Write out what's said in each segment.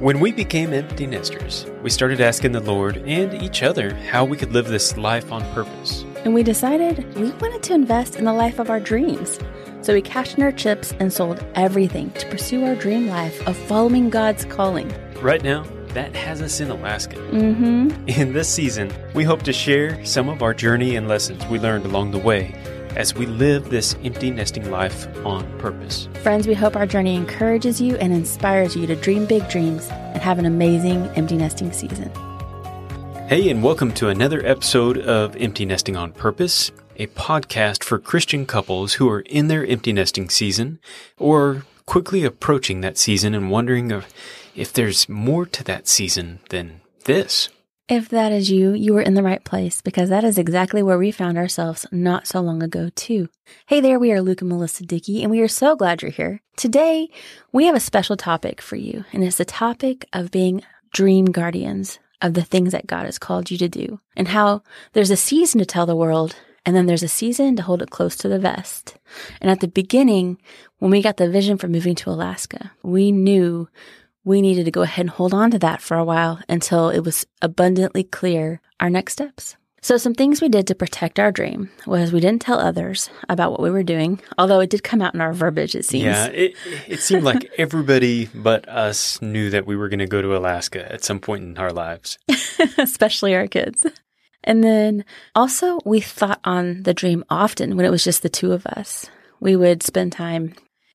When we became empty nesters, we started asking the Lord and each other how we could live this life on purpose. And we decided we wanted to invest in the life of our dreams. So we cashed in our chips and sold everything to pursue our dream life of following God's calling. Right now, that has us in Alaska. Mm-hmm. In this season, we hope to share some of our journey and lessons we learned along the way as we live this empty nesting life on purpose. Friends, we hope our journey encourages you and inspires you to dream big dreams and have an amazing empty nesting season. Hey, and welcome to another episode of Empty Nesting on Purpose, a podcast for Christian couples who are in their empty nesting season or quickly approaching that season and wondering if, if there's more to that season than this. If that is you, you are in the right place because that is exactly where we found ourselves not so long ago, too. Hey there, we are Luke and Melissa Dickey, and we are so glad you're here. Today, we have a special topic for you, and it's the topic of being dream guardians of the things that God has called you to do, and how there's a season to tell the world, and then there's a season to hold it close to the vest. And at the beginning, when we got the vision for moving to Alaska, we knew we needed to go ahead and hold on to that for a while until it was abundantly clear our next steps. So, some things we did to protect our dream was we didn't tell others about what we were doing, although it did come out in our verbiage, it seems. Yeah, it, it seemed like everybody but us knew that we were going to go to Alaska at some point in our lives, especially our kids. And then also, we thought on the dream often when it was just the two of us. We would spend time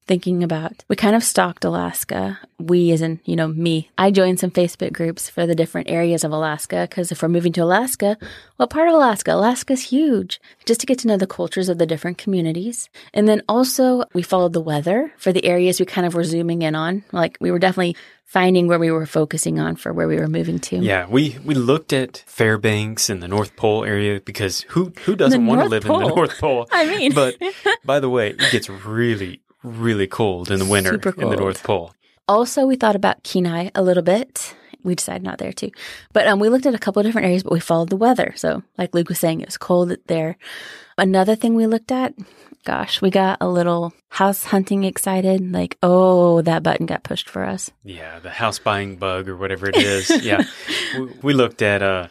thinking about. We kind of stalked Alaska. We, as in, you know, me. I joined some Facebook groups for the different areas of Alaska because if we're moving to Alaska, what part of Alaska? Alaska's huge. Just to get to know the cultures of the different communities. And then also, we followed the weather for the areas we kind of were zooming in on. Like, we were definitely finding where we were focusing on for where we were moving to. Yeah, we we looked at Fairbanks and the North Pole area because who who doesn't want to live Pole. in the North Pole? I mean, but by the way, it gets really really cold in the winter in the North Pole. Also, we thought about Kenai a little bit. We decided not there too. But um, we looked at a couple of different areas, but we followed the weather. So, like Luke was saying, it was cold there. Another thing we looked at, gosh, we got a little house hunting excited. Like, oh, that button got pushed for us. Yeah, the house buying bug or whatever it is. yeah. we, we, looked at uh,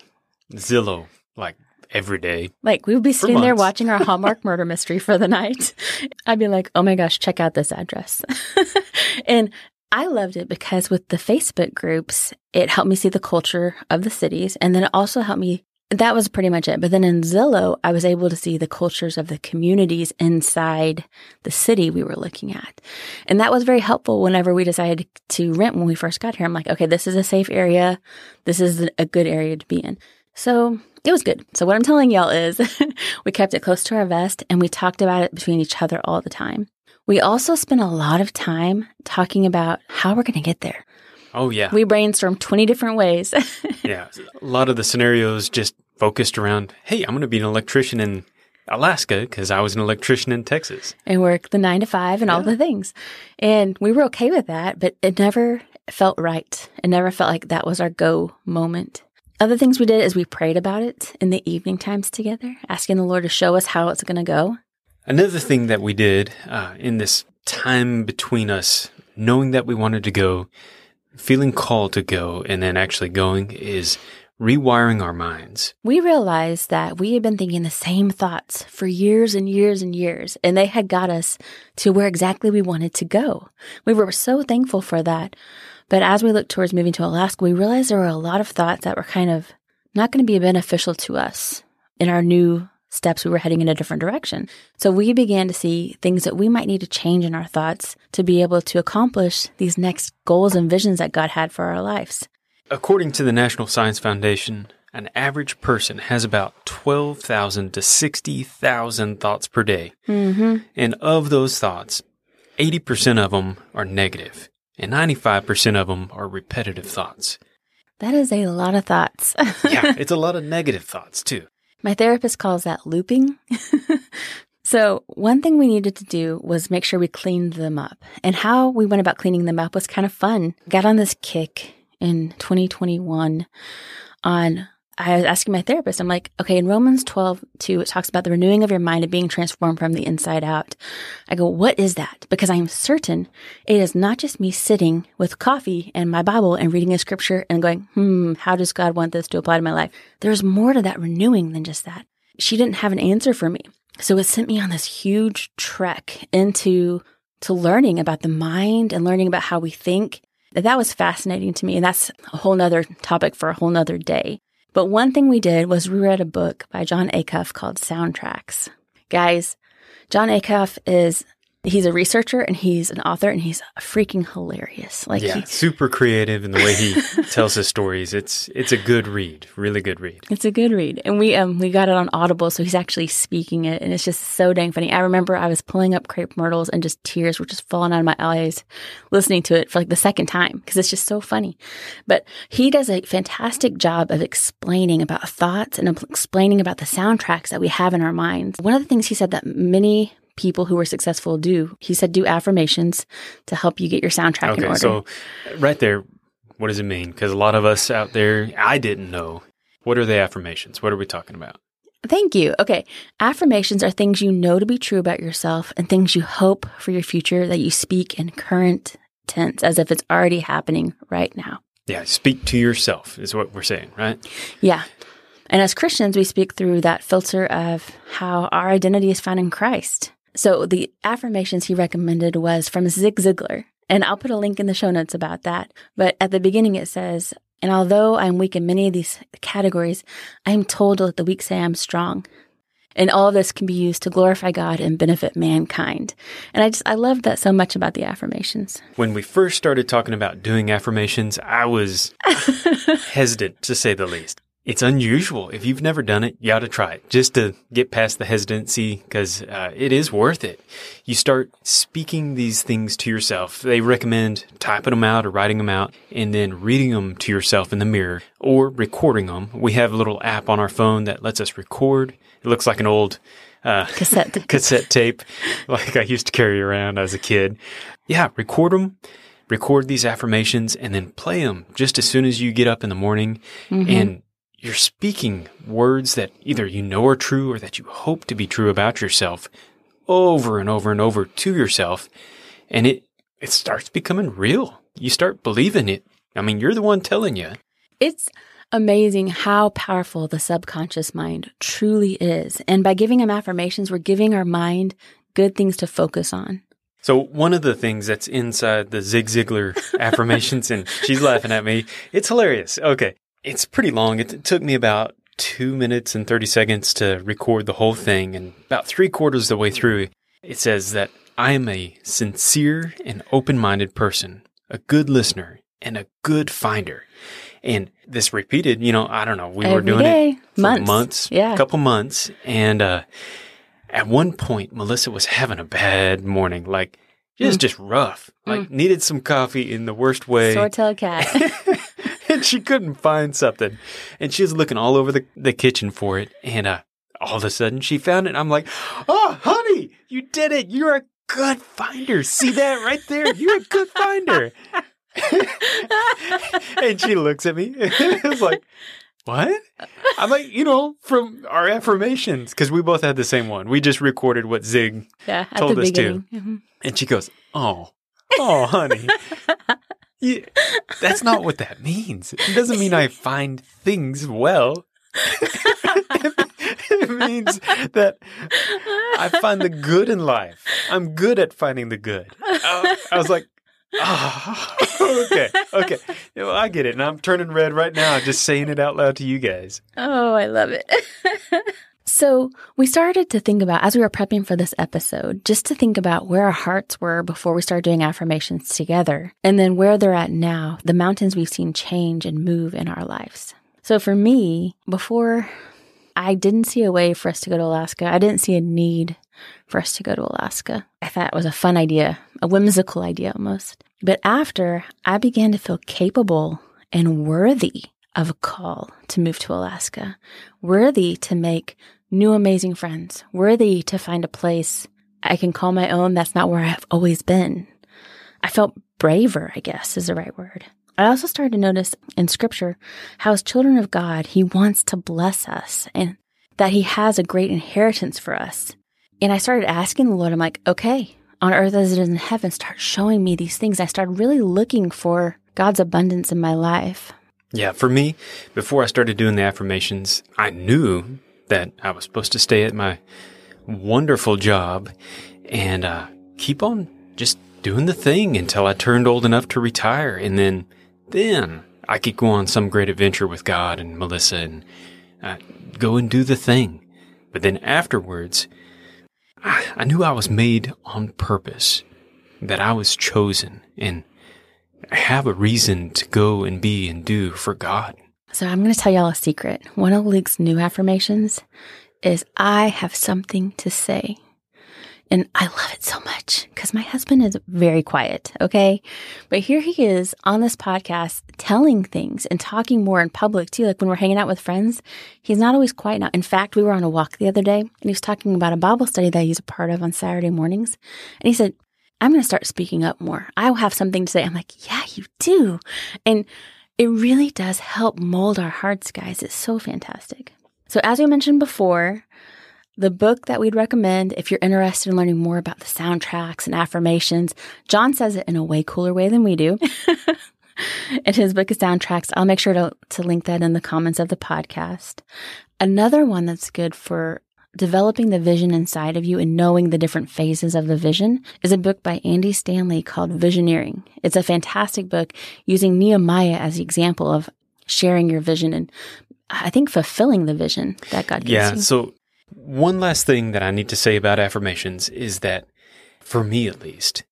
Zillow like every day. Like we would be sitting there watching our Hallmark murder mystery for the night. I'd be like, oh my gosh, check out this address. and I loved it because with the Facebook groups, it helped me see the culture of the cities. And then it also helped me. That was pretty much it. But then in Zillow, I was able to see the cultures of the communities inside the city we were looking at. And that was very helpful whenever we decided to rent when we first got here. I'm like, okay, this is a safe area. This is a good area to be in. So it was good. So what I'm telling y'all is we kept it close to our vest and we talked about it between each other all the time. We also spent a lot of time talking about how we're going to get there. Oh yeah. We brainstormed 20 different ways. yeah. A lot of the scenarios just focused around, hey, I'm going to be an electrician in Alaska because I was an electrician in Texas. And work the 9 to 5 and yeah. all the things. And we were okay with that, but it never felt right. It never felt like that was our go moment. Other things we did is we prayed about it in the evening times together, asking the Lord to show us how it's going to go. Another thing that we did uh, in this time between us, knowing that we wanted to go, feeling called to go, and then actually going, is rewiring our minds. We realized that we had been thinking the same thoughts for years and years and years, and they had got us to where exactly we wanted to go. We were so thankful for that. But as we looked towards moving to Alaska, we realized there were a lot of thoughts that were kind of not going to be beneficial to us in our new steps. We were heading in a different direction. So we began to see things that we might need to change in our thoughts to be able to accomplish these next goals and visions that God had for our lives. According to the National Science Foundation, an average person has about 12,000 to 60,000 thoughts per day. Mm-hmm. And of those thoughts, 80% of them are negative and 95% of them are repetitive thoughts. That is a lot of thoughts. yeah, it's a lot of negative thoughts too. My therapist calls that looping. so, one thing we needed to do was make sure we cleaned them up. And how we went about cleaning them up was kind of fun. Got on this kick in 2021 on I was asking my therapist, I'm like, okay, in Romans 12, 2, it talks about the renewing of your mind and being transformed from the inside out. I go, what is that? Because I am certain it is not just me sitting with coffee and my Bible and reading a scripture and going, hmm, how does God want this to apply to my life? There's more to that renewing than just that. She didn't have an answer for me. So it sent me on this huge trek into to learning about the mind and learning about how we think. That was fascinating to me. And that's a whole nother topic for a whole nother day. But one thing we did was we read a book by Jon Acuff called Soundtracks. Guys, Jon Acuff is he's a researcher and he's an author and he's freaking hilarious. Like yeah, he, super creative in the way he tells his stories. It's it's a good read, really good read. It's a good read, and we um we got it on Audible, so he's actually speaking it, and it's just so dang funny. I remember I was pulling up Crepe Myrtles and just tears were just falling out of my eyes listening to it for like the second time because it's just so funny. But he does a fantastic job of explaining about thoughts and explaining about the soundtracks that we have in our minds. One of the things he said that many people who are successful do. He said do affirmations to help you get your soundtrack okay, in order. So, right there, what does it mean? Because a lot of us out there, I didn't know. What are the affirmations? What are we talking about? Thank you. Okay. Affirmations are things you know to be true about yourself and things you hope for your future that you speak in current tense as if it's already happening right now. Yeah. Speak to yourself is what we're saying, right? Yeah. And as Christians, we speak through that filter of how our identity is found in Christ. So the affirmations he recommended was from Zig Ziglar. And I'll put a link in the show notes about that. But at the beginning, it says, and although I'm weak in many of these categories, I am told to let the weak say I'm strong. And all of this can be used to glorify God and benefit mankind. And I just, I love that so much about the affirmations. When we first started talking about doing affirmations, I was hesitant to say the least it's unusual. If you've never done it, you ought to try it just to get past the hesitancy because uh, it is worth it. You start speaking these things to yourself. They recommend typing them out or writing them out and then reading them to yourself in the mirror or recording them. We have a little app on our phone that lets us record. It looks like an old uh, cassette cassette tape, like I used to carry around as a kid. Yeah, record them record these affirmations and then play them just as soon as you get up in the morning mm-hmm. and you're speaking words that either you know are true or that you hope to be true about yourself over and over and over to yourself. And it, it starts becoming real. You start believing it. I mean, you're the one telling you. It's amazing how powerful the subconscious mind truly is. And by giving them affirmations, we're giving our mind good things to focus on. So one of the things that's inside the Zig Ziglar affirmations, and she's laughing at me. It's hilarious. Okay. It's pretty long. It, took me about two minutes and 30 seconds to record the whole thing. And about three quarters of the way through, it says that I am a sincere and open minded person, a good listener, and a good finder. And this repeated, you know, I don't know, we Every were doing day. it for months. months, yeah. a couple months. And uh, at one point, Melissa was having a bad morning. Like, it was mm. just rough. Like, mm. needed some coffee in the worst way. Sore tail cat. she couldn't find something. And she was looking all over the, the kitchen for it. And uh, all of a sudden she found it. I'm like, oh, honey, you did it. You're a good finder. See that right there? You're a good finder. and she looks at me. And it's like, what? I'm like, you know, from our affirmations, because we both had the same one. We just recorded what Zig yeah, told us beginning. to. Mm-hmm. And she goes, oh, oh, honey. Yeah, that's not what that means. It doesn't mean I find things well. it means that I find the good in life. I'm good at finding the good. I, I was like, oh, okay, okay. Well, I get it. And I'm turning red right now just saying it out loud to you guys. Oh, I love it. So we started to think about, as we were prepping for this episode, just to think about where our hearts were before we started doing affirmations together, and then where they're at now, the mountains we've seen change and move in our lives. So for me, before I didn't see a way for us to go to Alaska, I didn't see a need for us to go to Alaska. I thought it was a fun idea, a whimsical idea almost. But after, I began to feel capable and worthy of a call to move to Alaska, worthy to make new amazing friends, worthy to find a place I can call my own that's not where I've always been. I felt braver, I guess is the right word. I also started to notice in scripture how, as children of God, He wants to bless us and that He has a great inheritance for us. And I started asking the Lord, I'm like, okay, on earth as it is in heaven, start showing me these things. I started really looking for God's abundance in my life. Yeah, for me, before I started doing the affirmations, I knew that I was supposed to stay at my wonderful job and uh, keep on just doing the thing until I turned old enough to retire. And then, then I could go on some great adventure with God and Melissa and uh, go and do the thing. But then afterwards, I, I knew I was made on purpose, that I was chosen and have a reason to go and be and do for God. So I'm going to tell y'all a secret. One of Luke's new affirmations is I have something to say. And I love it so much because my husband is very quiet. Okay. But here he is on this podcast telling things and talking more in public too. Like when we're hanging out with friends, he's not always quiet now. In fact, we were on a walk the other day and he was talking about a Bible study that he's a part of on Saturday mornings. And he said, I'm going to start speaking up more. I will have something to say. I'm like, yeah, you do. And it really does help mold our hearts, guys. It's so fantastic. So, as we mentioned before, the book that we'd recommend if you're interested in learning more about the soundtracks and affirmations, Jon says it in a way cooler way than we do. and his book of Soundtracks. I'll make sure to, to link that in the comments of the podcast. Another one that's good for developing the vision inside of you and knowing the different phases of the vision is a book by Andy Stanley called Visioneering. It's a fantastic book using Nehemiah as the example of sharing your vision and I think fulfilling the vision that God gives yeah, you. Yeah. So one last thing that I need to say about affirmations is that for me at least,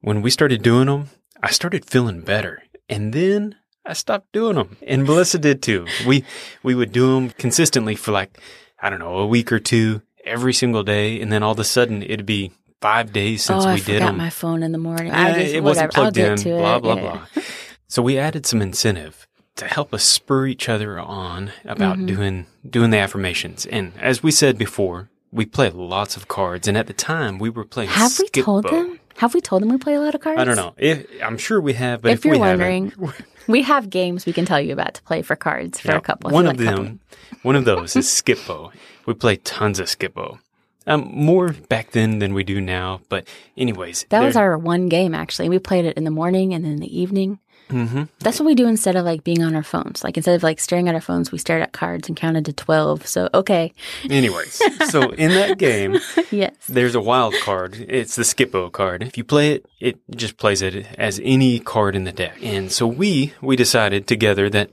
when we started doing them, I started feeling better. And then I stopped doing them. And Melissa did too. We we would do them consistently for like I don't know, a week or two every single day and then all of a sudden it'd be 5 days since oh, we I did them. my phone in the morning. Uh, I just, it wasn't plugged I'll in, get to blah, it. blah, Yeah. blah. So we added some incentive to help us spur each other on about Mm-hmm. doing doing the affirmations. And as we said before, we play lots of cards. And at the time, we were playing. Have we told Skip-Bo. them? Have we told them we play a lot of cards? I don't know. If, I'm sure we have, but if, If, you're we wondering, we have games we can tell you about to play for cards for Yeah, a couple. One of like them, one of those is Skip-Bo. We play tons of Skip-Bo. Um, more back then than we do now. But anyways, That was our one game actually. We played it in the morning and then in the evening. Hmm That's what we do instead of like being on our phones. Like instead of like staring at our phones, we stared at cards and counted to twelve. So okay, Anyways, so in that game, yes, there's a wild card. It's the Skip-Bo card. If you play it, it just plays it as any card in the deck. And so we we decided together that,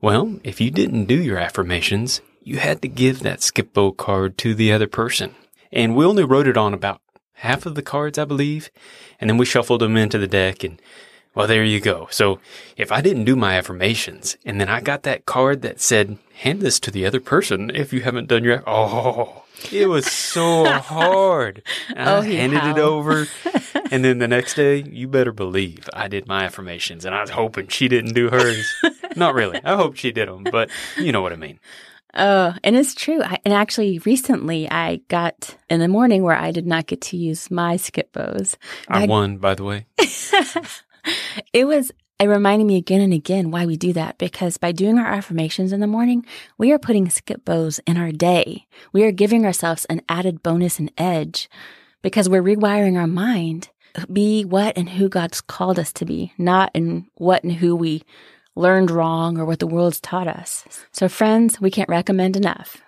well, if you didn't do your affirmations, you had to give that Skip-Bo card to the other person. And we only wrote it on about half of the cards, I believe, and then we shuffled them into the deck and. Well, there you go. So if I didn't do my affirmations and then I got that card that said, hand this to the other person if you haven't done your, oh, it was so hard. Oh, I handed howled. it over. And then the next day, you better believe I did my affirmations and I was hoping she didn't do hers. Not really. I hope she did them, but you know what I mean. Oh, and it's true. I, and actually, recently I got in the morning where I did not get to use my Skip-Bos. I I- won, by the way. It was, it reminded me again and again why we do that because by doing our affirmations in the morning, we are putting Skip-Bos in our day. We are giving ourselves an added bonus and edge because we're rewiring our mind be what and who God's called us to be, not in what and who we learned wrong or what the world's taught us. So friends, we can't recommend enough.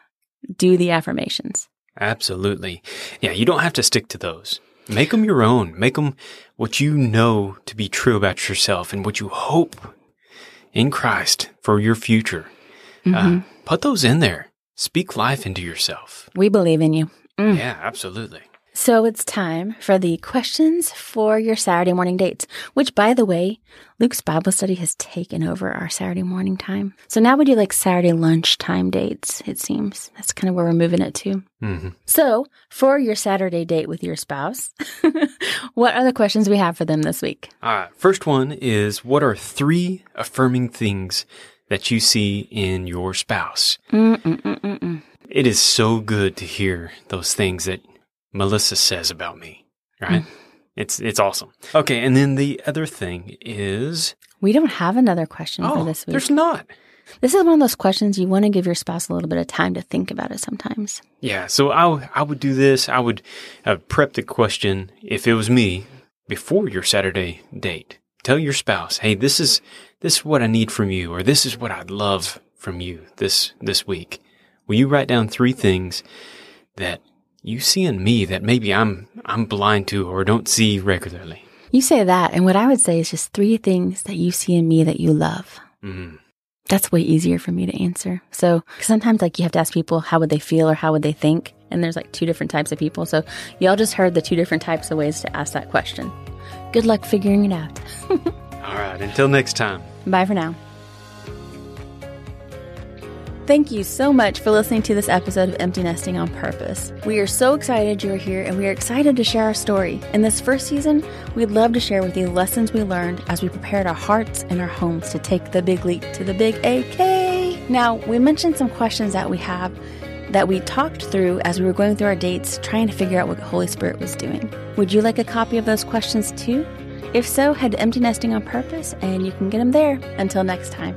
Do the affirmations. Absolutely. Yeah, you don't have to stick to those. Make them your own. Make them what you know to be true about yourself and what you hope in Christ for your future. Uh, put those in there. Speak life into yourself. We believe in you. Mm. Yeah, absolutely. So it's time for the questions for your Saturday morning dates, which by the way, Luke's Bible study has taken over our Saturday morning time. So now we do like Saturday lunchtime dates, it seems. That's kind of where we're moving it to. hmm So for your Saturday date with your spouse, what are the questions we have for them this week? All right. First one is what are three affirming things that you see in your spouse? Mm-mm-mm-mm-mm. It is so good to hear those things that Melissa says about me, right? It's it's awesome. Okay, and then the other thing is We don't have another question for oh, this week. there's not. This is one of those questions you want to give your spouse a little bit of time to think about it sometimes. Yeah, so I I would do this. I would uh, prep the question if it was me before your Saturday date. Tell your spouse, "Hey, this is this is what I need from you, or this is what I'd love from you this this week." Will you write down three things that you see in me that maybe I'm I'm blind to or don't see regularly? You say that, and what I would say is just three things that you see in me that you love. Mm. That's way easier for me to answer. So 'cause sometimes, like, you have to ask people how would they feel or how would they think, and there's like two different types of people. So y'all just heard the two different types of ways to ask that question. Good luck figuring it out. All right, until next time. Bye for now. Thank you so much for listening to this episode of Empty Nesting on Purpose. We are so excited you're here and we are excited to share our story. In this first season, we'd love to share with you lessons we learned as we prepared our hearts and our homes to take the big leap to the big AK. Now, we mentioned some questions that we have that we talked through as we were going through our dates, trying to figure out what the Holy Spirit was doing. Would you like a copy of those questions too? If so, head to Empty Nesting on Purpose and you can get them there. Until next time.